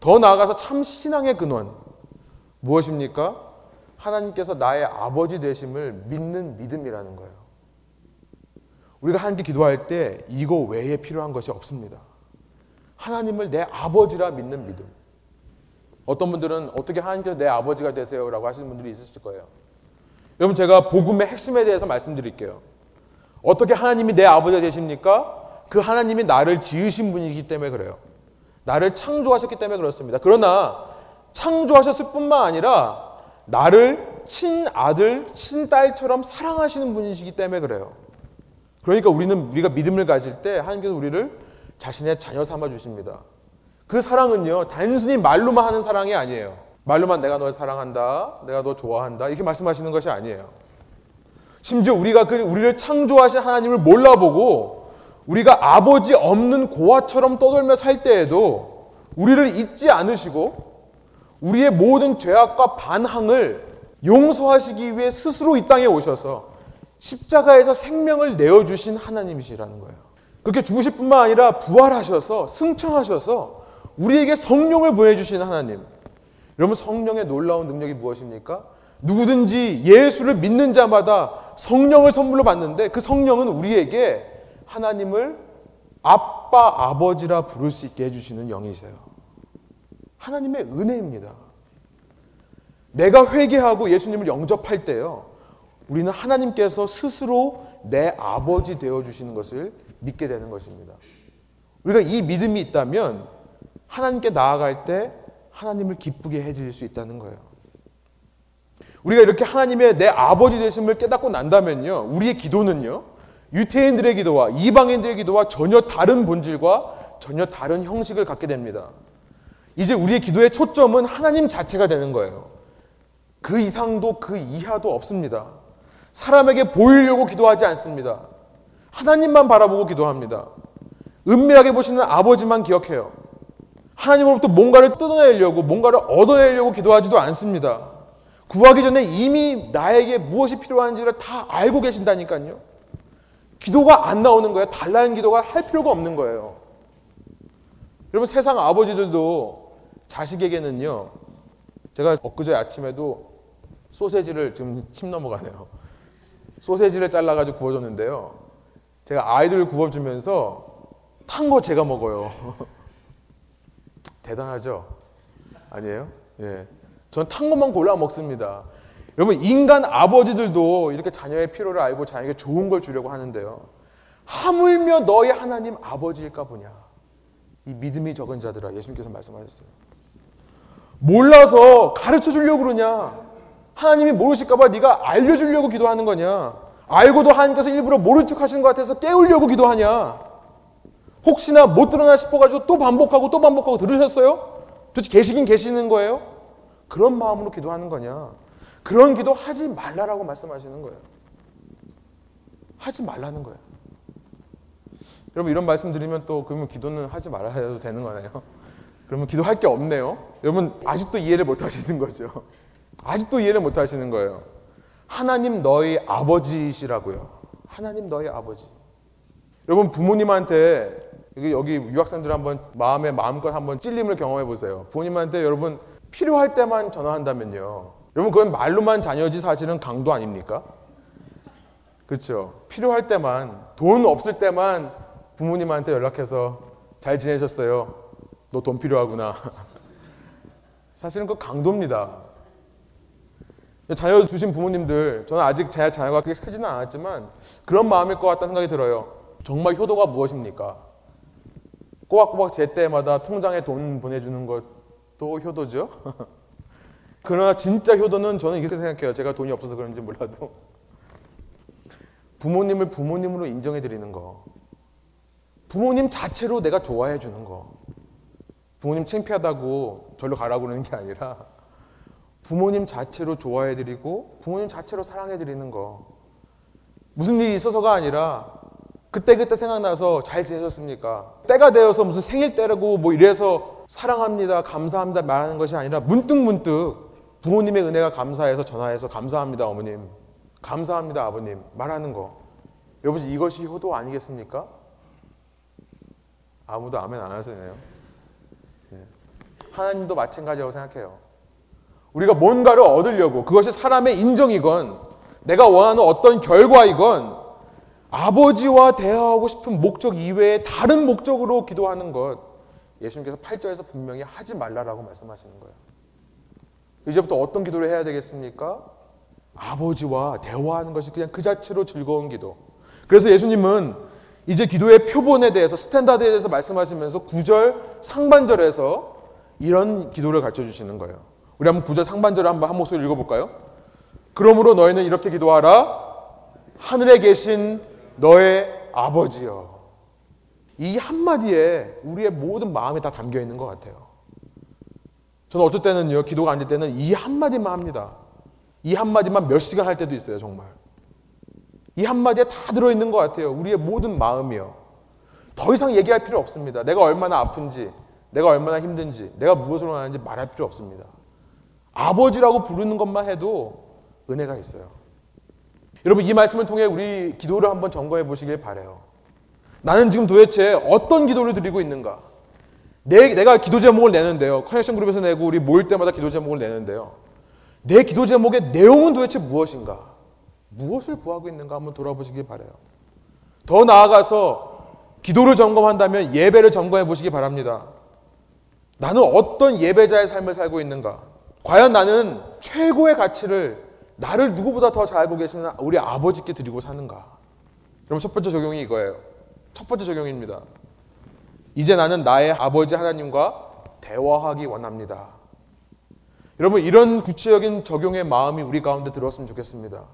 더 나아가서 참 신앙의 근원 무엇입니까? 하나님께서 나의 아버지 되심을 믿는 믿음이라는 거예요. 우리가 하나님께 기도할 때 이거 외에 필요한 것이 없습니다. 하나님을 내 아버지라 믿는 믿음. 어떤 분들은 어떻게 하나님께서 내 아버지가 되세요 라고 하시는 분들이 있으실 거예요. 여러분 제가 복음의 핵심에 대해서 말씀드릴게요. 어떻게 하나님이 내 아버지가 되십니까? 그 하나님이 나를 지으신 분이기 때문에 그래요. 나를 창조하셨기 때문에 그렇습니다. 그러나 창조하셨을 뿐만 아니라 나를 친아들, 친딸처럼 사랑하시는 분이시기 때문에 그래요. 그러니까 우리는 우리가 믿음을 가질 때 하나님께서 우리를 자신의 자녀 삼아 주십니다. 그 사랑은요, 단순히 말로만 하는 사랑이 아니에요. 말로만 내가 널 사랑한다, 내가 너 좋아한다, 이렇게 말씀하시는 것이 아니에요. 심지어 우리가 그 우리를 창조하신 하나님을 몰라보고 우리가 아버지 없는 고아처럼 떠돌며 살 때에도 우리를 잊지 않으시고 우리의 모든 죄악과 반항을 용서하시기 위해 스스로 이 땅에 오셔서 십자가에서 생명을 내어주신 하나님이시라는 거예요. 그렇게 죽으실 뿐만 아니라 부활하셔서 승천하셔서 우리에게 성령을 보내주신 하나님. 여러분 성령의 놀라운 능력이 무엇입니까? 누구든지 예수를 믿는 자마다 성령을 선물로 받는데 그 성령은 우리에게 하나님을 아빠, 아버지라 부를 수 있게 해주시는 영이세요. 하나님의 은혜입니다. 내가 회개하고 예수님을 영접할 때요. 우리는 하나님께서 스스로 내 아버지 되어 주시는 것을 믿게 되는 것입니다. 우리가 이 믿음이 있다면 하나님께 나아갈 때 하나님을 기쁘게 해 드릴 수 있다는 거예요. 우리가 이렇게 하나님의 내 아버지 되심을 깨닫고 난다면요. 우리의 기도는요. 유태인들의 기도와 이방인들의 기도와 전혀 다른 본질과 전혀 다른 형식을 갖게 됩니다. 이제 우리의 기도의 초점은 하나님 자체가 되는 거예요. 그 이상도 그 이하도 없습니다. 사람에게 보이려고 기도하지 않습니다. 하나님만 바라보고 기도합니다. 은밀하게 보시는 아버지만 기억해요. 하나님으로부터 뭔가를 뜯어내려고 뭔가를 얻어내려고 기도하지도 않습니다. 구하기 전에 이미 나에게 무엇이 필요한지를 다 알고 계신다니까요. 기도가 안 나오는 거예요. 달라는 기도가 할 필요가 없는 거예요. 여러분 세상 아버지들도 자식에게는요. 제가 엊그제 아침에도 소세지를 지금 침 넘어가네요. 소세지를 잘라가지고 구워줬는데요. 제가 아이들 구워주면서 탄 거 제가 먹어요. [LAUGHS] 대단하죠? 아니에요? 예. 전 탄 것만 골라 먹습니다. 여러분 인간 아버지들도 이렇게 자녀의 필요를 알고 자녀에게 좋은 걸 주려고 하는데요. 하물며 너희 하나님 아버지일까 보냐. 이 믿음이 적은 자들아 예수님께서 말씀하셨어요. 몰라서 가르쳐 주려고 그러냐? 하나님이 모르실까 봐 네가 알려 주려고 기도하는 거냐? 알고도 하나님께서 일부러 모른 척 하시는 것 같아서 깨우려고 기도하냐? 혹시나 못 들어나 싶어 가지고 또 반복하고 또 반복하고 들으셨어요? 도대체 계시긴 계시는 거예요? 그런 마음으로 기도하는 거냐? 그런 기도 하지 말라라고 말씀하시는 거예요. 하지 말라는 거예요. 여러분 이런 말씀 드리면 또 그러면 기도는 하지 말아야 되는 거네요. 그러면 기도할 게 없네요. 여러분 아직도 이해를 못 하시는 거죠. 아직도 이해를 못 하시는 거예요. 하나님 너희 아버지시라고요. 하나님 너희 아버지. 여러분 부모님한테 여기, 여기 유학생들 한번 마음에 마음껏 한번 찔림을 경험해 보세요. 부모님한테 여러분 필요할 때만 전화한다면요. 여러분 그건 말로만 자녀지 사실은 강도 아닙니까? 그렇죠. 필요할 때만 돈 없을 때만 부모님한테 연락해서 잘 지내셨어요. 너 돈 필요하구나. [LAUGHS] 사실은 그 강도입니다. 자녀 주신 부모님들, 저는 아직 제 자녀가 그렇게 크지는 않았지만 그런 마음일 것 같다는 생각이 들어요. 정말 효도가 무엇입니까? 꼬박꼬박 제 때마다 통장에 돈 보내주는 것도 효도죠. [LAUGHS] 그러나 진짜 효도는 저는 이렇게 생각해요. 제가 돈이 없어서 그런지 몰라도 부모님을 부모님으로 인정해 드리는 거. 부모님 자체로 내가 좋아해 주는 거. 부모님 창피하다고 절로 가라고 그러는 게 아니라 부모님 자체로 좋아해 드리고 부모님 자체로 사랑해 드리는 거. 무슨 일이 있어서가 아니라 그때 그때 생각나서 잘 지내셨습니까? 때가 되어서 무슨 생일 때라고 뭐 이래서 사랑합니다, 감사합니다 말하는 것이 아니라 문득문득 부모님의 은혜가 감사해서 전화해서 감사합니다, 어머님. 감사합니다, 아버님. 말하는 거. 여러분, 이것이 효도 아니겠습니까? 아무도 아멘 안 하시네요. 예. 하나님도 마찬가지라고 생각해요. 우리가 뭔가를 얻으려고 그것이 사람의 인정이건 내가 원하는 어떤 결과이건 아버지와 대화하고 싶은 목적 이외에 다른 목적으로 기도하는 것 예수님께서 8절에서 분명히 하지 말라라고 말씀하시는 거예요. 이제부터 어떤 기도를 해야 되겠습니까? 아버지와 대화하는 것이 그냥 그 자체로 즐거운 기도. 그래서 예수님은 이제 기도의 표본에 대해서 standard에 대해서 말씀하시면서 9절 상반절에서 이런 기도를 가르쳐 주시는 거예요. 우리 한번 9절 상반절을 한번 한 목소리 읽어볼까요? 그러므로 너희는 이렇게 기도하라. 하늘에 계신 너의 아버지여. 이 한마디에 우리의 모든 마음이 다 담겨 있는 것 같아요. 저는 어떨 때는요, 기도가 안될 때는 이 한마디만 합니다. 이 한마디만 몇 시간 할 때도 있어요, 정말. 이 한마디에 다 들어있는 것 같아요. 우리의 모든 마음이요. 더 이상 얘기할 필요 없습니다. 내가 얼마나 아픈지, 내가 얼마나 힘든지, 내가 무엇을 원하는지 말할 필요 없습니다. 아버지라고 부르는 것만 해도 은혜가 있어요. 여러분, 이 말씀을 통해 우리 기도를 한번 점검해 보시길 바래요. 나는 지금 도대체 어떤 기도를 드리고 있는가? 내, 내가 기도 제목을 내는데요. 커넥션 그룹에서 내고 우리 모일 때마다 기도 제목을 내는데요. 내 기도 제목의 내용은 도대체 무엇인가? 무엇을 구하고 있는가 한번 돌아보시기 바래요. 더 나아가서 기도를 점검한다면 예배를 점검해 보시기 바랍니다. 나는 어떤 예배자의 삶을 살고 있는가? 과연 나는 최고의 가치를 나를 누구보다 더 잘 알고 계시는 우리 아버지께 드리고 사는가? 그럼 첫 번째 적용이 이거예요. 첫 번째 적용입니다. 이제 나는 나의 아버지 하나님과 대화하기 원합니다. 여러분, 이런 구체적인 적용의 마음이 우리 가운데 들었으면 좋겠습니다.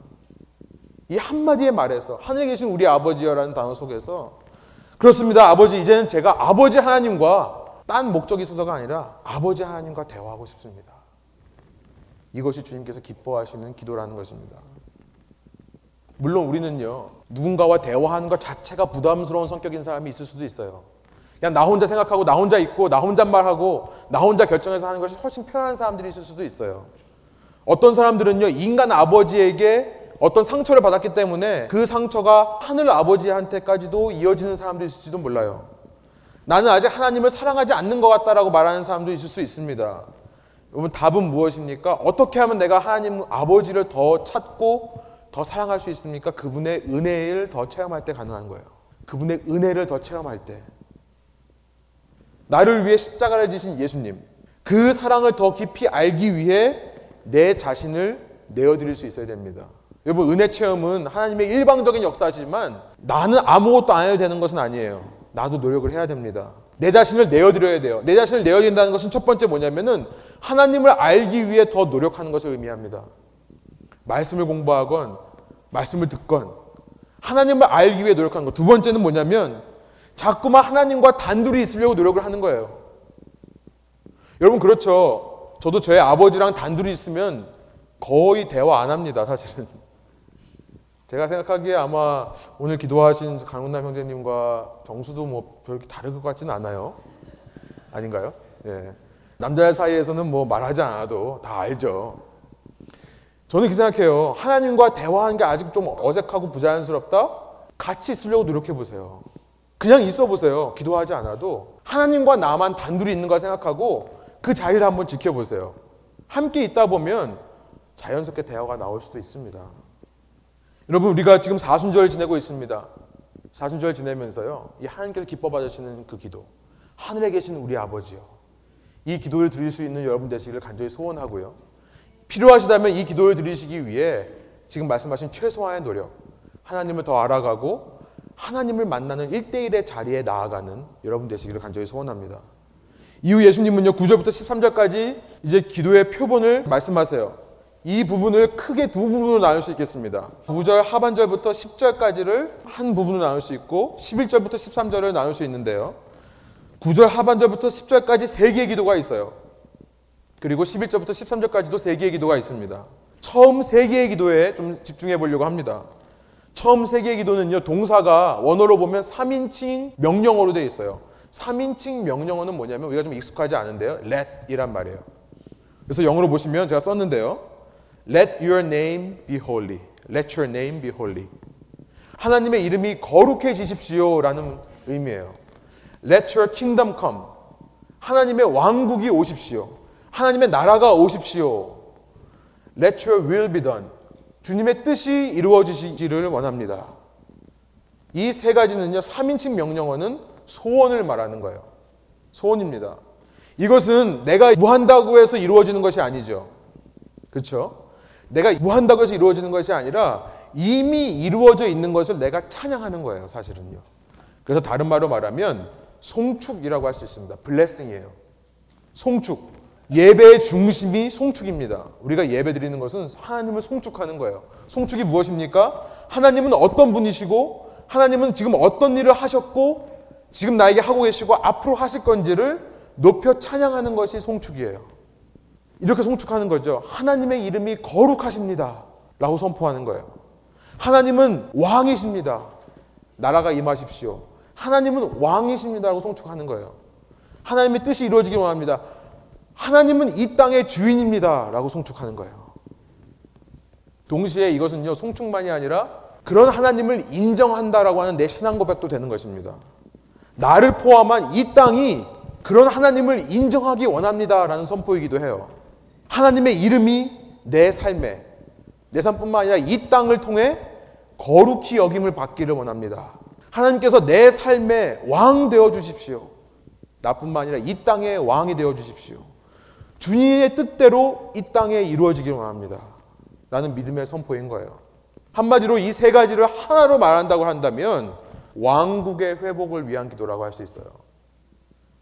이 한마디의 말에서, 하늘에 계신 우리 아버지여라는 단어 속에서, 그렇습니다. 아버지, 이제는 제가 아버지 하나님과 딴 목적이 있어서가 아니라 아버지 하나님과 대화하고 싶습니다. 이것이 주님께서 기뻐하시는 기도라는 것입니다. 물론 우리는요, 누군가와 대화하는 것 자체가 부담스러운 성격인 사람이 있을 수도 있어요. 그냥 나 혼자 생각하고 나 혼자 있고 나 혼자 말하고 나 혼자 결정해서 하는 것이 훨씬 편한 사람들이 있을 수도 있어요. 어떤 사람들은요, 인간 아버지에게 어떤 상처를 받았기 때문에 그 상처가 하늘 아버지한테까지도 이어지는 사람도 있을지도 몰라요. 나는 아직 하나님을 사랑하지 않는 것 같다라고 말하는 사람도 있을 수 있습니다. 여러분 답은 무엇입니까? 어떻게 하면 내가 하나님 아버지를 더 찾고 더 사랑할 수 있습니까? 그분의 은혜를 더 체험할 때 가능한 거예요. 그분의 은혜를 더 체험할 때. 나를 위해 십자가를 지신 예수님. 그 사랑을 더 깊이 알기 위해 내 자신을 내어드릴 수 있어야 됩니다. 여러분, 은혜 체험은 하나님의 일방적인 역사지만 나는 아무것도 안 해도 되는 것은 아니에요. 나도 노력을 해야 됩니다. 내 자신을 내어드려야 돼요. 내 자신을 내어드린다는 것은 첫 번째 뭐냐면은 하나님을 알기 위해 더 노력하는 것을 의미합니다. 말씀을 공부하건, 말씀을 듣건, 하나님을 알기 위해 노력하는 것. 두 번째는 뭐냐면 자꾸만 하나님과 단둘이 있으려고 노력을 하는 거예요. 여러분 그렇죠. 저도 저의 아버지랑 단둘이 있으면 거의 대화 안 합니다. 사실은. 제가 생각하기에 아마 오늘 기도하신 강훈남 형제님과 정수도 뭐 그렇게 다를 것 같지는 않아요. 아닌가요? 예. 남자 사이에서는 뭐 말하지 않아도 다 알죠. 저는 그렇게 생각해요. 하나님과 대화하는 게 아직 좀 어색하고 부자연스럽다? 같이 있으려고 노력해 보세요. 그냥 있어 보세요. 기도하지 않아도 하나님과 나만 단둘이 있는 걸 생각하고 그 자리를 한번 지켜보세요. 함께 있다 보면 자연스럽게 대화가 나올 수도 있습니다. 여러분 우리가 지금 사순절 지내고 있습니다. 사순절 지내면서요. 이 하나님께서 기뻐 받으시는 그 기도. 하늘에 계신 우리 아버지요. 이 기도를 드릴 수 있는 여러분 되시기를 간절히 소원하고요. 필요하시다면 이 기도를 드리시기 위해 지금 말씀하신 최소한의 노력, 하나님을 더 알아가고 하나님을 만나는 1대1의 자리에 나아가는 여러분 되시기를 간절히 소원합니다. 이후 예수님은요, 9절부터 13절까지 이제 기도의 표본을 말씀하세요. 이 부분을 크게 두 부분으로 나눌 수 있겠습니다. 9절 하반절부터 10절까지를 한 부분으로 나눌 수 있고 11절부터 13절을 나눌 수 있는데요. 9절 하반절부터 10절까지 세 개의 기도가 있어요. 그리고 11절부터 13절까지도 세 개의 기도가 있습니다. 처음 세 개의 기도에 좀 집중해 보려고 합니다. 처음 세 개의 기도는요, 동사가 원어로 보면 3인칭 명령어로 되어 있어요. 3인칭 명령어는 뭐냐면 우리가 좀 익숙하지 않은데요. let 이란 말이에요. 그래서 영어로 보시면 제가 썼는데요. Let your name be holy. Let your name be holy. 하나님의 이름이 거룩해지십시오라는 의미예요. Let your kingdom come. 하나님의 왕국이 오십시오. 하나님의 나라가 오십시오. Let your will be done. 주님의 뜻이 이루어지시기를 원합니다. 이 세 가지는요, 3인칭 명령어는 소원을 말하는 거예요. 소원입니다. 이것은 내가 구한다고 해서 이루어지는 것이 아니죠. 그렇죠? 내가 구한다고 해서 이루어지는 것이 아니라 이미 이루어져 있는 것을 내가 찬양하는 거예요, 사실은요. 그래서 다른 말로 말하면 송축이라고 할 수 있습니다. 블레싱이에요. 송축. 예배의 중심이 송축입니다. 우리가 예배 드리는 것은 하나님을 송축하는 거예요. 송축이 무엇입니까? 하나님은 어떤 분이시고 하나님은 지금 어떤 일을 하셨고 지금 나에게 하고 계시고 앞으로 하실 건지를 높여 찬양하는 것이 송축이에요. 이렇게 송축하는 거죠. 하나님의 이름이 거룩하십니다. 라고 선포하는 거예요. 하나님은 왕이십니다. 나라가 임하십시오. 하나님은 왕이십니다 라고 송축하는 거예요. 하나님의 뜻이 이루어지기 원합니다. 하나님은 이 땅의 주인입니다 라고 송축하는 거예요. 동시에 이것은요 송축만이 아니라 그런 하나님을 인정한다라고 하는 내 신앙 고백도 되는 것입니다. 나를 포함한 이 땅이 그런 하나님을 인정하기 원합니다라는 선포이기도 해요. 하나님의 이름이 내 삶에 내 삶뿐만 아니라 이 땅을 통해 거룩히 여김을 받기를 원합니다. 하나님께서 내 삶의 왕 되어 주십시오. 나뿐만 아니라 이 땅의 왕이 되어 주십시오. 주님의 뜻대로 이 땅에 이루어지길 원합니다. 라는 믿음의 선포인 거예요. 한마디로 이 세 가지를 하나로 말한다고 한다면 왕국의 회복을 위한 기도라고 할 수 있어요.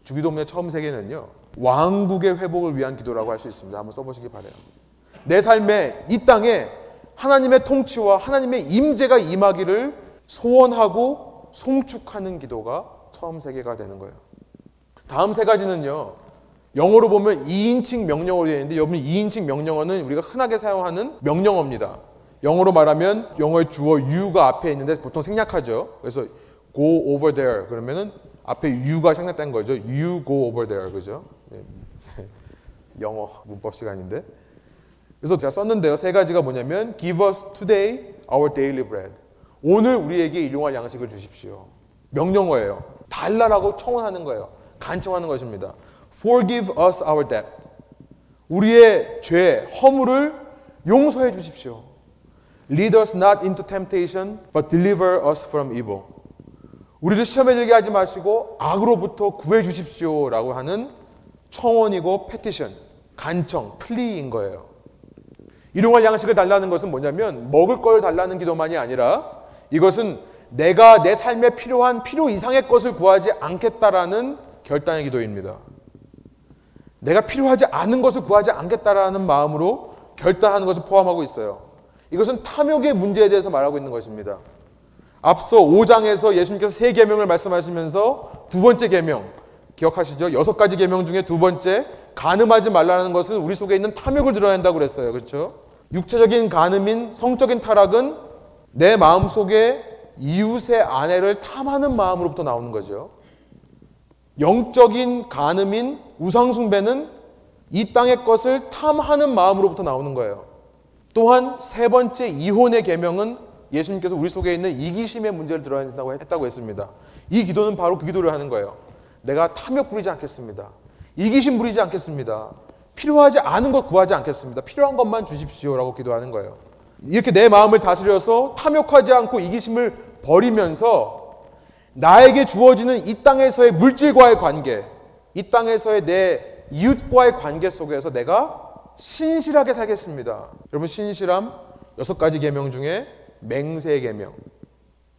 주기도문의 처음 세 개는요. 왕국의 회복을 위한 기도라고 할 수 있습니다. 한번 써보시기 바래요. 내 삶에 이 땅에 하나님의 통치와 하나님의 임재가 임하기를 소원하고 송축하는 기도가 처음 세 개가 되는 거예요. 다음 세 가지는요. 영어로 보면 2인칭 명령어로 되어 있는데 여러분 2인칭 명령어는 우리가 흔하게 사용하는 명령어입니다. 영어로 말하면 영어의 주어 you가 앞에 있는데 보통 생략하죠. 그래서 go over there 그러면은 앞에 you가 생략된 거죠. you go over there 그죠? 예. 영어 문법 시간인데. 그래서 제가 썼는데요. 세 가지가 뭐냐면 give us today our daily bread. 오늘 우리에게 일용할 양식을 주십시오. 명령어예요. 달라라고 청원하는 거예요. 간청하는 것입니다. Forgive us our debt. 우리의 죄, 허물을 용서해 주십시오. Lead us not into temptation, but deliver us from evil. 우리를 시험에 들게 하지 마시고 악으로부터 구해 주십시오라고 하는 청원이고 패티션, 간청, 플리인 거예요. 일용할 양식을 달라는 것은 뭐냐면 먹을 걸 달라는 기도만이 아니라 이것은 내가 내 삶에 필요한 필요 이상의 것을 구하지 않겠다라는 결단의 기도입니다. 내가 필요하지 않은 것을 구하지 않겠다라는 마음으로 결단하는 것을 포함하고 있어요. 이것은 탐욕의 문제에 대해서 말하고 있는 것입니다. 앞서 5장에서 예수님께서 세 계명을 말씀하시면서 두 번째 계명 기억하시죠? 여섯 가지 계명 중에 두 번째 간음하지 말라는 것은 우리 속에 있는 탐욕을 드러낸다고 그랬어요. 그렇죠? 육체적인 간음인 성적인 타락은 내 마음 속에 이웃의 아내를 탐하는 마음으로부터 나오는 거죠. 영적인 간음인 우상숭배는 이 땅의 것을 탐하는 마음으로부터 나오는 거예요. 또한 세 번째 이혼의 계명은 예수님께서 우리 속에 있는 이기심의 문제를 드러낸다고 했다고 했습니다. 이 기도는 바로 그 기도를 하는 거예요. 내가 탐욕 부리지 않겠습니다. 이기심 부리지 않겠습니다. 필요하지 않은 것 구하지 않겠습니다. 필요한 것만 주십시오라고 기도하는 거예요. 이렇게 내 마음을 다스려서 탐욕하지 않고 이기심을 버리면서 나에게 주어지는 이 땅에서의 물질과의 관계, 이 땅에서의 내 이웃과의 관계 속에서 내가 신실하게 살겠습니다. 여러분 신실함 여섯 가지 계명 중에 맹세 계명.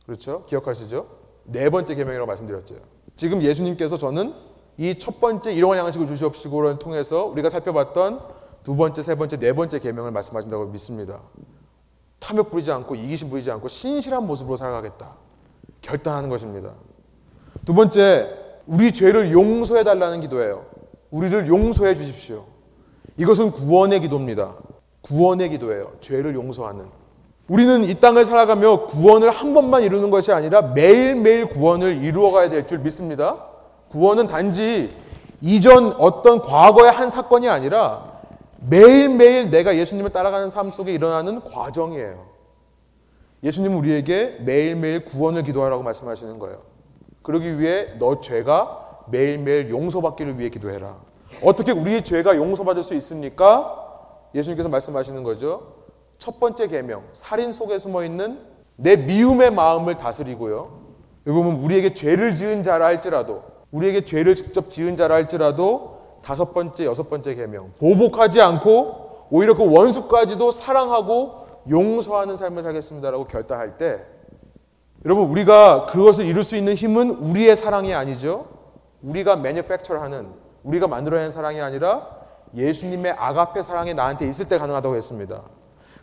그렇죠? 기억하시죠? 네 번째 계명이라고 말씀드렸죠. 지금 예수님께서 저는 이 첫 번째 일용할 양식을 주시옵시고를 통해서 우리가 살펴봤던 두 번째, 세 번째, 네 번째 계명을 말씀하신다고 믿습니다. 탐욕 부리지 않고 이기심 부리지 않고 신실한 모습으로 살아가겠다. 결단하는 것입니다. 두 번째, 우리 죄를 용서해 달라는 기도예요. 우리를 용서해 주십시오. 이것은 구원의 기도입니다. 구원의 기도예요. 죄를 용서하는. 우리는 이 땅을 살아가며 구원을 한 번만 이루는 것이 아니라 매일매일 구원을 이루어가야 될 줄 믿습니다. 구원은 단지 이전 어떤 과거의 한 사건이 아니라 매일매일 내가 예수님을 따라가는 삶 속에 일어나는 과정이에요. 예수님은 우리에게 매일매일 구원을 기도하라고 말씀하시는 거예요. 그러기 위해 너 죄가 매일매일 용서받기를 위해 기도해라. 어떻게 우리의 죄가 용서받을 수 있습니까? 예수님께서 말씀하시는 거죠. 첫 번째 계명, 살인 속에 숨어 있는 내 미움의 마음을 다스리고요. 여러분 우리에게 죄를 지은 자라 할지라도 우리에게 죄를 직접 지은 자라 할지라도 다섯 번째, 여섯 번째 계명 보복하지 않고 오히려 그 원수까지도 사랑하고 용서하는 삶을 살겠습니다라고 결단할 때 여러분 우리가 그것을 이룰 수 있는 힘은 우리의 사랑이 아니죠. 우리가 매니팩처하는 우리가 만들어낸 사랑이 아니라 예수님의 아가페 사랑이 나한테 있을 때 가능하다고 했습니다.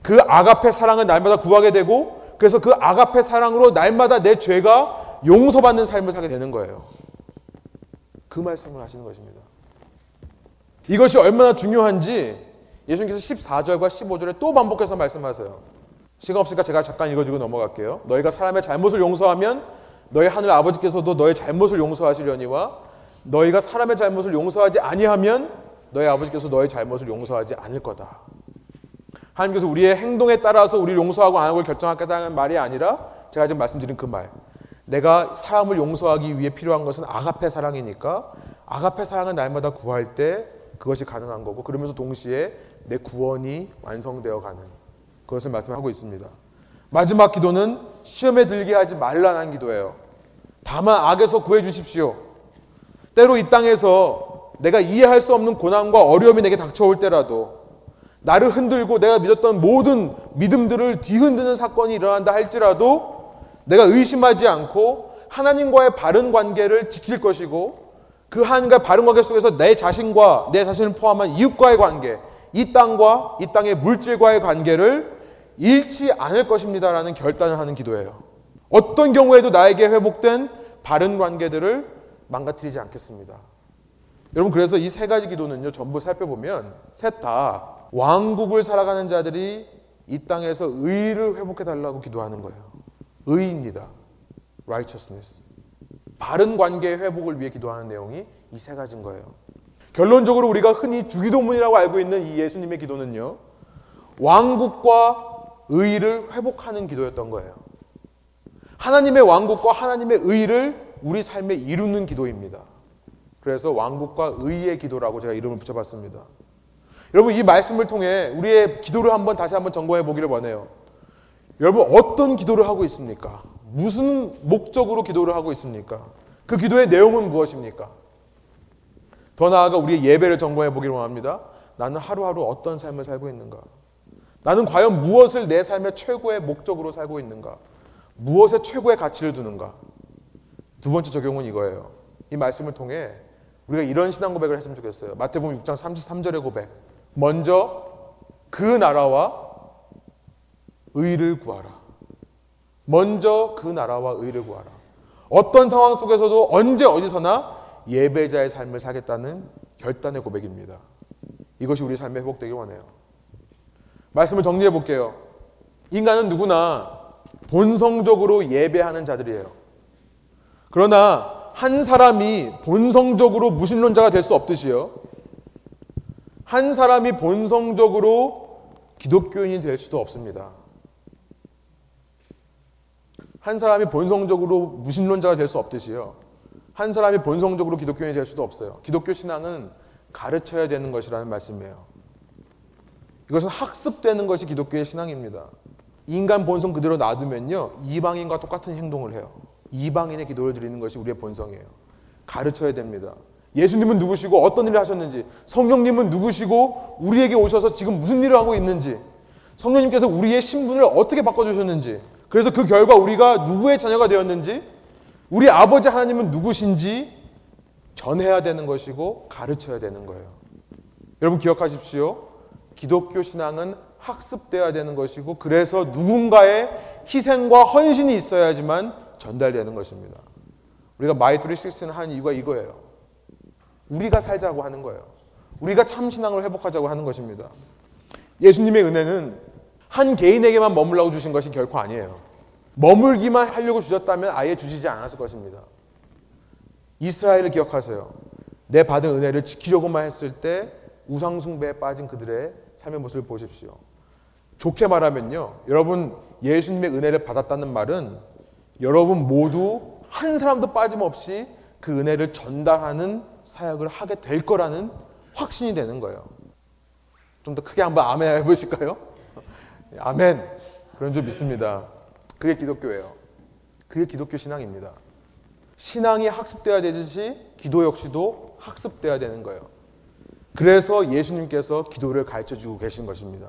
그 아가페 사랑을 날마다 구하게 되고 그래서 그 아가페 사랑으로 날마다 내 죄가 용서받는 삶을 살게 되는 거예요. 그 말씀을 하시는 것입니다. 이것이 얼마나 중요한지 예수님께서 14절과 15절에 또 반복해서 말씀하세요. 시간 없으니까 제가 잠깐 읽어주고 넘어갈게요. 너희가 사람의 잘못을 용서하면 너희 하늘 아버지께서도 너의 잘못을 용서하시려니와 너희가 사람의 잘못을 용서하지 아니하면 너희 아버지께서 너의 잘못을 용서하지 않을 거다. 하나님께서 우리의 행동에 따라서 우리 용서하고 안 하고 결정하겠다는 말이 아니라 제가 지금 말씀드린 그 말. 내가 사람을 용서하기 위해 필요한 것은 아가페 사랑이니까 아가페 사랑을 날마다 구할 때 그것이 가능한 거고 그러면서 동시에 내 구원이 완성되어 가는 그것을 말씀하고 있습니다. 마지막 기도는 시험에 들게 하지 말라는 기도예요. 다만 악에서 구해 주십시오. 때로 이 땅에서 내가 이해할 수 없는 고난과 어려움이 내게 닥쳐올 때라도 나를 흔들고 내가 믿었던 모든 믿음들을 뒤흔드는 사건이 일어난다 할지라도 내가 의심하지 않고 하나님과의 바른 관계를 지킬 것이고 그 하나님과 바른 관계 속에서 내 자신과 내 자신을 포함한 이웃과의 관계, 이 땅과 이 땅의 물질과의 관계를 잃지 않을 것입니다라는 결단을 하는 기도예요. 어떤 경우에도 나에게 회복된 바른 관계들을 망가뜨리지 않겠습니다. 여러분 그래서 이 세 가지 기도는요 전부 살펴보면 셋 다 왕국을 살아가는 자들이 이 땅에서 의를 회복해 달라고 기도하는 거예요. 의입니다. righteousness. 바른 관계의 회복을 위해 기도하는 내용이 이 세 가지인 거예요. 결론적으로 우리가 흔히 주기도문이라고 알고 있는 이 예수님의 기도는요. 왕국과 의를 회복하는 기도였던 거예요. 하나님의 왕국과 하나님의 의를 우리 삶에 이루는 기도입니다. 그래서 왕국과 의의 기도라고 제가 이름을 붙여봤습니다. 여러분 이 말씀을 통해 우리의 기도를 한번 다시 한번 점검해 보기를 원해요. 여러분 어떤 기도를 하고 있습니까? 무슨 목적으로 기도를 하고 있습니까? 그 기도의 내용은 무엇입니까? 더 나아가 우리의 예배를 점검해 보기를 원합니다. 나는 하루하루 어떤 삶을 살고 있는가? 나는 과연 무엇을 내 삶의 최고의 목적으로 살고 있는가? 무엇에 최고의 가치를 두는가? 두 번째 적용은 이거예요. 이 말씀을 통해 우리가 이런 신앙 고백을 했으면 좋겠어요. 마태복음 6장 33절의 고백. 먼저 그 나라와 의를 구하라. 먼저 그 나라와 의를 구하라. 어떤 상황 속에서도 언제 어디서나 예배자의 삶을 살겠다는 결단의 고백입니다. 이것이 우리 삶의 회복되길 원해요. 말씀을 정리해 볼게요. 인간은 누구나 본성적으로 예배하는 자들이에요. 그러나 한 사람이 본성적으로 무신론자가 될 수 없듯이요. 한 사람이 본성적으로 기독교인이 될 수도 없습니다. 한 사람이 본성적으로 무신론자가 될 수 없듯이요. 한 사람이 본성적으로 기독교인이 될 수도 없어요. 기독교 신앙은 가르쳐야 되는 것이라는 말씀이에요. 이것은 학습되는 것이 기독교의 신앙입니다. 인간 본성 그대로 놔두면요. 이방인과 똑같은 행동을 해요. 이방인의 기도를 드리는 것이 우리의 본성이에요. 가르쳐야 됩니다. 예수님은 누구시고 어떤 일을 하셨는지, 성령님은 누구시고 우리에게 오셔서 지금 무슨 일을 하고 있는지, 성령님께서 우리의 신분을 어떻게 바꿔주셨는지, 그래서 그 결과 우리가 누구의 자녀가 되었는지, 우리 아버지 하나님은 누구신지 전해야 되는 것이고 가르쳐야 되는 거예요. 여러분 기억하십시오. 기독교 신앙은 학습돼야 되는 것이고 그래서 누군가의 희생과 헌신이 있어야지만 전달되는 것입니다. 우리가 마이트리 식스는 한 이유가 이거예요. 우리가 살자고 하는 거예요. 우리가 참 신앙을 회복하자고 하는 것입니다. 예수님의 은혜는 한 개인에게만 머물라고 주신 것이 결코 아니에요. 머물기만 하려고 주셨다면 아예 주시지 않았을 것입니다. 이스라엘을 기억하세요. 내 받은 은혜를 지키려고만 했을 때 우상숭배에 빠진 그들의 삶의 모습을 보십시오. 좋게 말하면요. 여러분 예수님의 은혜를 받았다는 말은 여러분 모두 한 사람도 빠짐없이 그 은혜를 전달하는 사역을 하게 될 거라는 확신이 되는 거예요. 좀 더 크게 한번 아멘 해보실까요? [LAUGHS] 아멘. 그런 줄 믿습니다. 그게 기독교예요. 그게 기독교 신앙입니다. 신앙이 학습되어야 되듯이 기도 역시도 학습되어야 되는 거예요. 그래서 예수님께서 기도를 가르쳐 주고 계신 것입니다.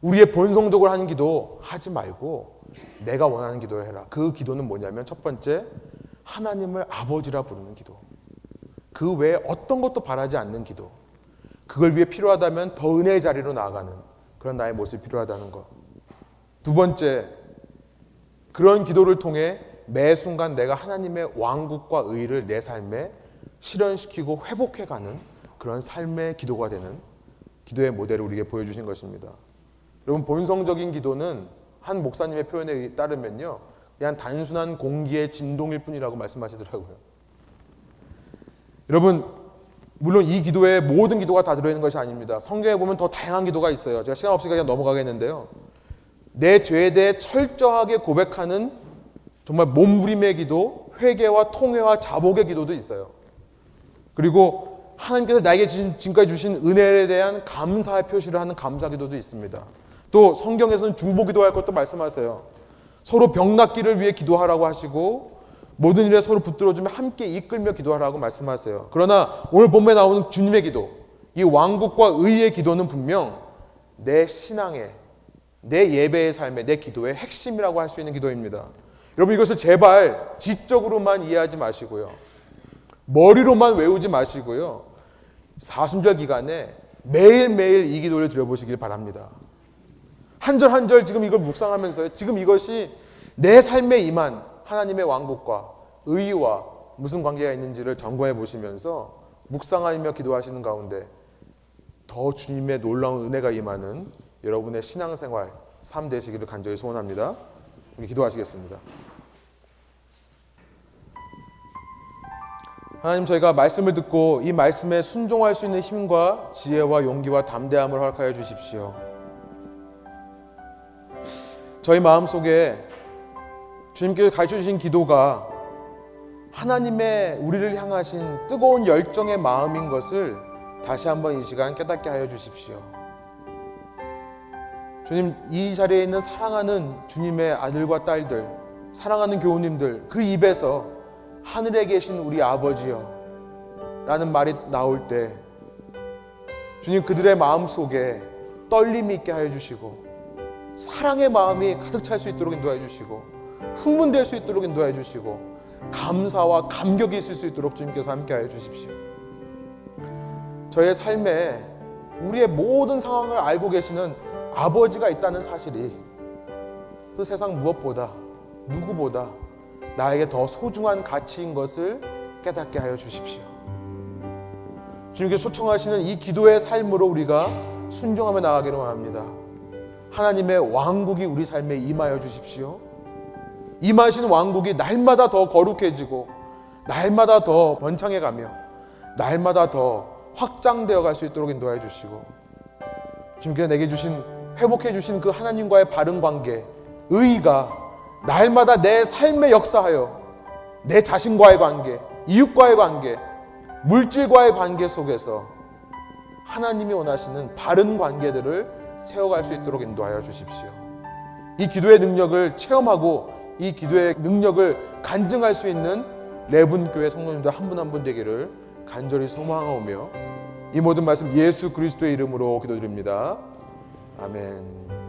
우리의 본성적으로 하는 기도 하지 말고 내가 원하는 기도를 해라. 그 기도는 뭐냐면 첫 번째 하나님을 아버지라 부르는 기도. 그 외에 어떤 것도 바라지 않는 기도. 그걸 위해 필요하다면 더 은혜의 자리로 나아가는 그런 나의 모습이 필요하다는 것. 두 번째 그런 기도를 통해 매 순간 내가 하나님의 왕국과 의를 내 삶에 실현시키고 회복해가는 그런 삶의 기도가 되는 기도의 모델을 우리에게 보여주신 것입니다. 여러분 본성적인 기도는 한 목사님의 표현에 따르면요, 그냥 단순한 공기의 진동일 뿐이라고 말씀하시더라고요. 여러분 물론 이 기도에 모든 기도가 다 들어있는 것이 아닙니다. 성경에 보면 더 다양한 기도가 있어요. 제가 시간 없으니까 그냥 넘어가겠는데요. 내 죄에 대해 철저하게 고백하는 정말 몸부림의 기도, 회개와 통회와 자복의 기도도 있어요. 그리고 하나님께서 나에게 지금까지 주신 은혜에 대한 감사의 표시를 하는 감사 기도도 있습니다. 또 성경에서는 중보 기도할 것도 말씀하세요. 서로 병 낫기를 위해 기도하라고 하시고 모든 일에 서로 붙들어주며 함께 이끌며 기도하라고 말씀하세요. 그러나 오늘 본문에 나오는 주님의 기도, 이 왕국과 의의 기도는 분명 내 신앙의, 내 예배의 삶의, 내 기도의 핵심이라고 할 수 있는 기도입니다. 여러분 이것을 제발 지적으로만 이해하지 마시고요. 머리로만 외우지 마시고요. 사순절 기간에 매일매일 이 기도를 드려보시길 바랍니다. 한 절 한 절 지금 이걸 묵상하면서 지금 이것이 내 삶에 임한 하나님의 왕국과 의와 무슨 관계가 있는지를 점검해 보시면서 묵상하며 기도하시는 가운데 더 주님의 놀라운 은혜가 임하는 여러분의 신앙생활 삶 되시기를 간절히 소원합니다. 우리 기도하시겠습니다. 하나님 저희가 말씀을 듣고 이 말씀에 순종할 수 있는 힘과 지혜와 용기와 담대함을 허락하여 주십시오. 저희 마음 속에 주님께서 가르쳐 주신 기도가 하나님의 우리를 향하신 뜨거운 열정의 마음인 것을 다시 한번 이 시간 깨닫게 하여 주십시오. 주님, 이 자리에 있는 사랑하는 주님의 아들과 딸들, 사랑하는 교우님들, 그 입에서 하늘에 계신 우리 아버지여 라는 말이 나올 때 주님 그들의 마음 속에 떨림이 있게 하여 주시고 사랑의 마음이 가득 찰 수 있도록 인도해 주시고 흥분될 수 있도록 인도해 주시고 감사와 감격이 있을 수 있도록 주님께서 함께 하여 주십시오. 저의 삶에 우리의 모든 상황을 알고 계시는 아버지가 있다는 사실이 그 세상 무엇보다 누구보다 나에게 더 소중한 가치인 것을 깨닫게 하여 주십시오. 주님께서 초청하시는 이 기도의 삶으로 우리가 순종하며 나가기를 원합니다. 하나님의 왕국이 우리 삶에 임하여 주십시오. 임하시는 왕국이 날마다 더 거룩해지고 날마다 더 번창해 가며 날마다 더 확장되어 갈 수 있도록 인도해 주시고 주님께서 내게 주신 회복해 주신 그 하나님과의 바른 관계 의가 날마다 내 삶에 역사하여 내 자신과의 관계 이웃과의 관계 물질과의 관계 속에서 하나님이 원하시는 바른 관계들을 세워갈 수 있도록 인도하여 주십시오. 이 기도의 능력을 체험하고 이 기도의 능력을 간증할 수 있는 레분교회 성도님들 한 분 한 분 되기를 간절히 소망하오며 이 모든 말씀 예수 그리스도의 이름으로 기도드립니다. 아멘.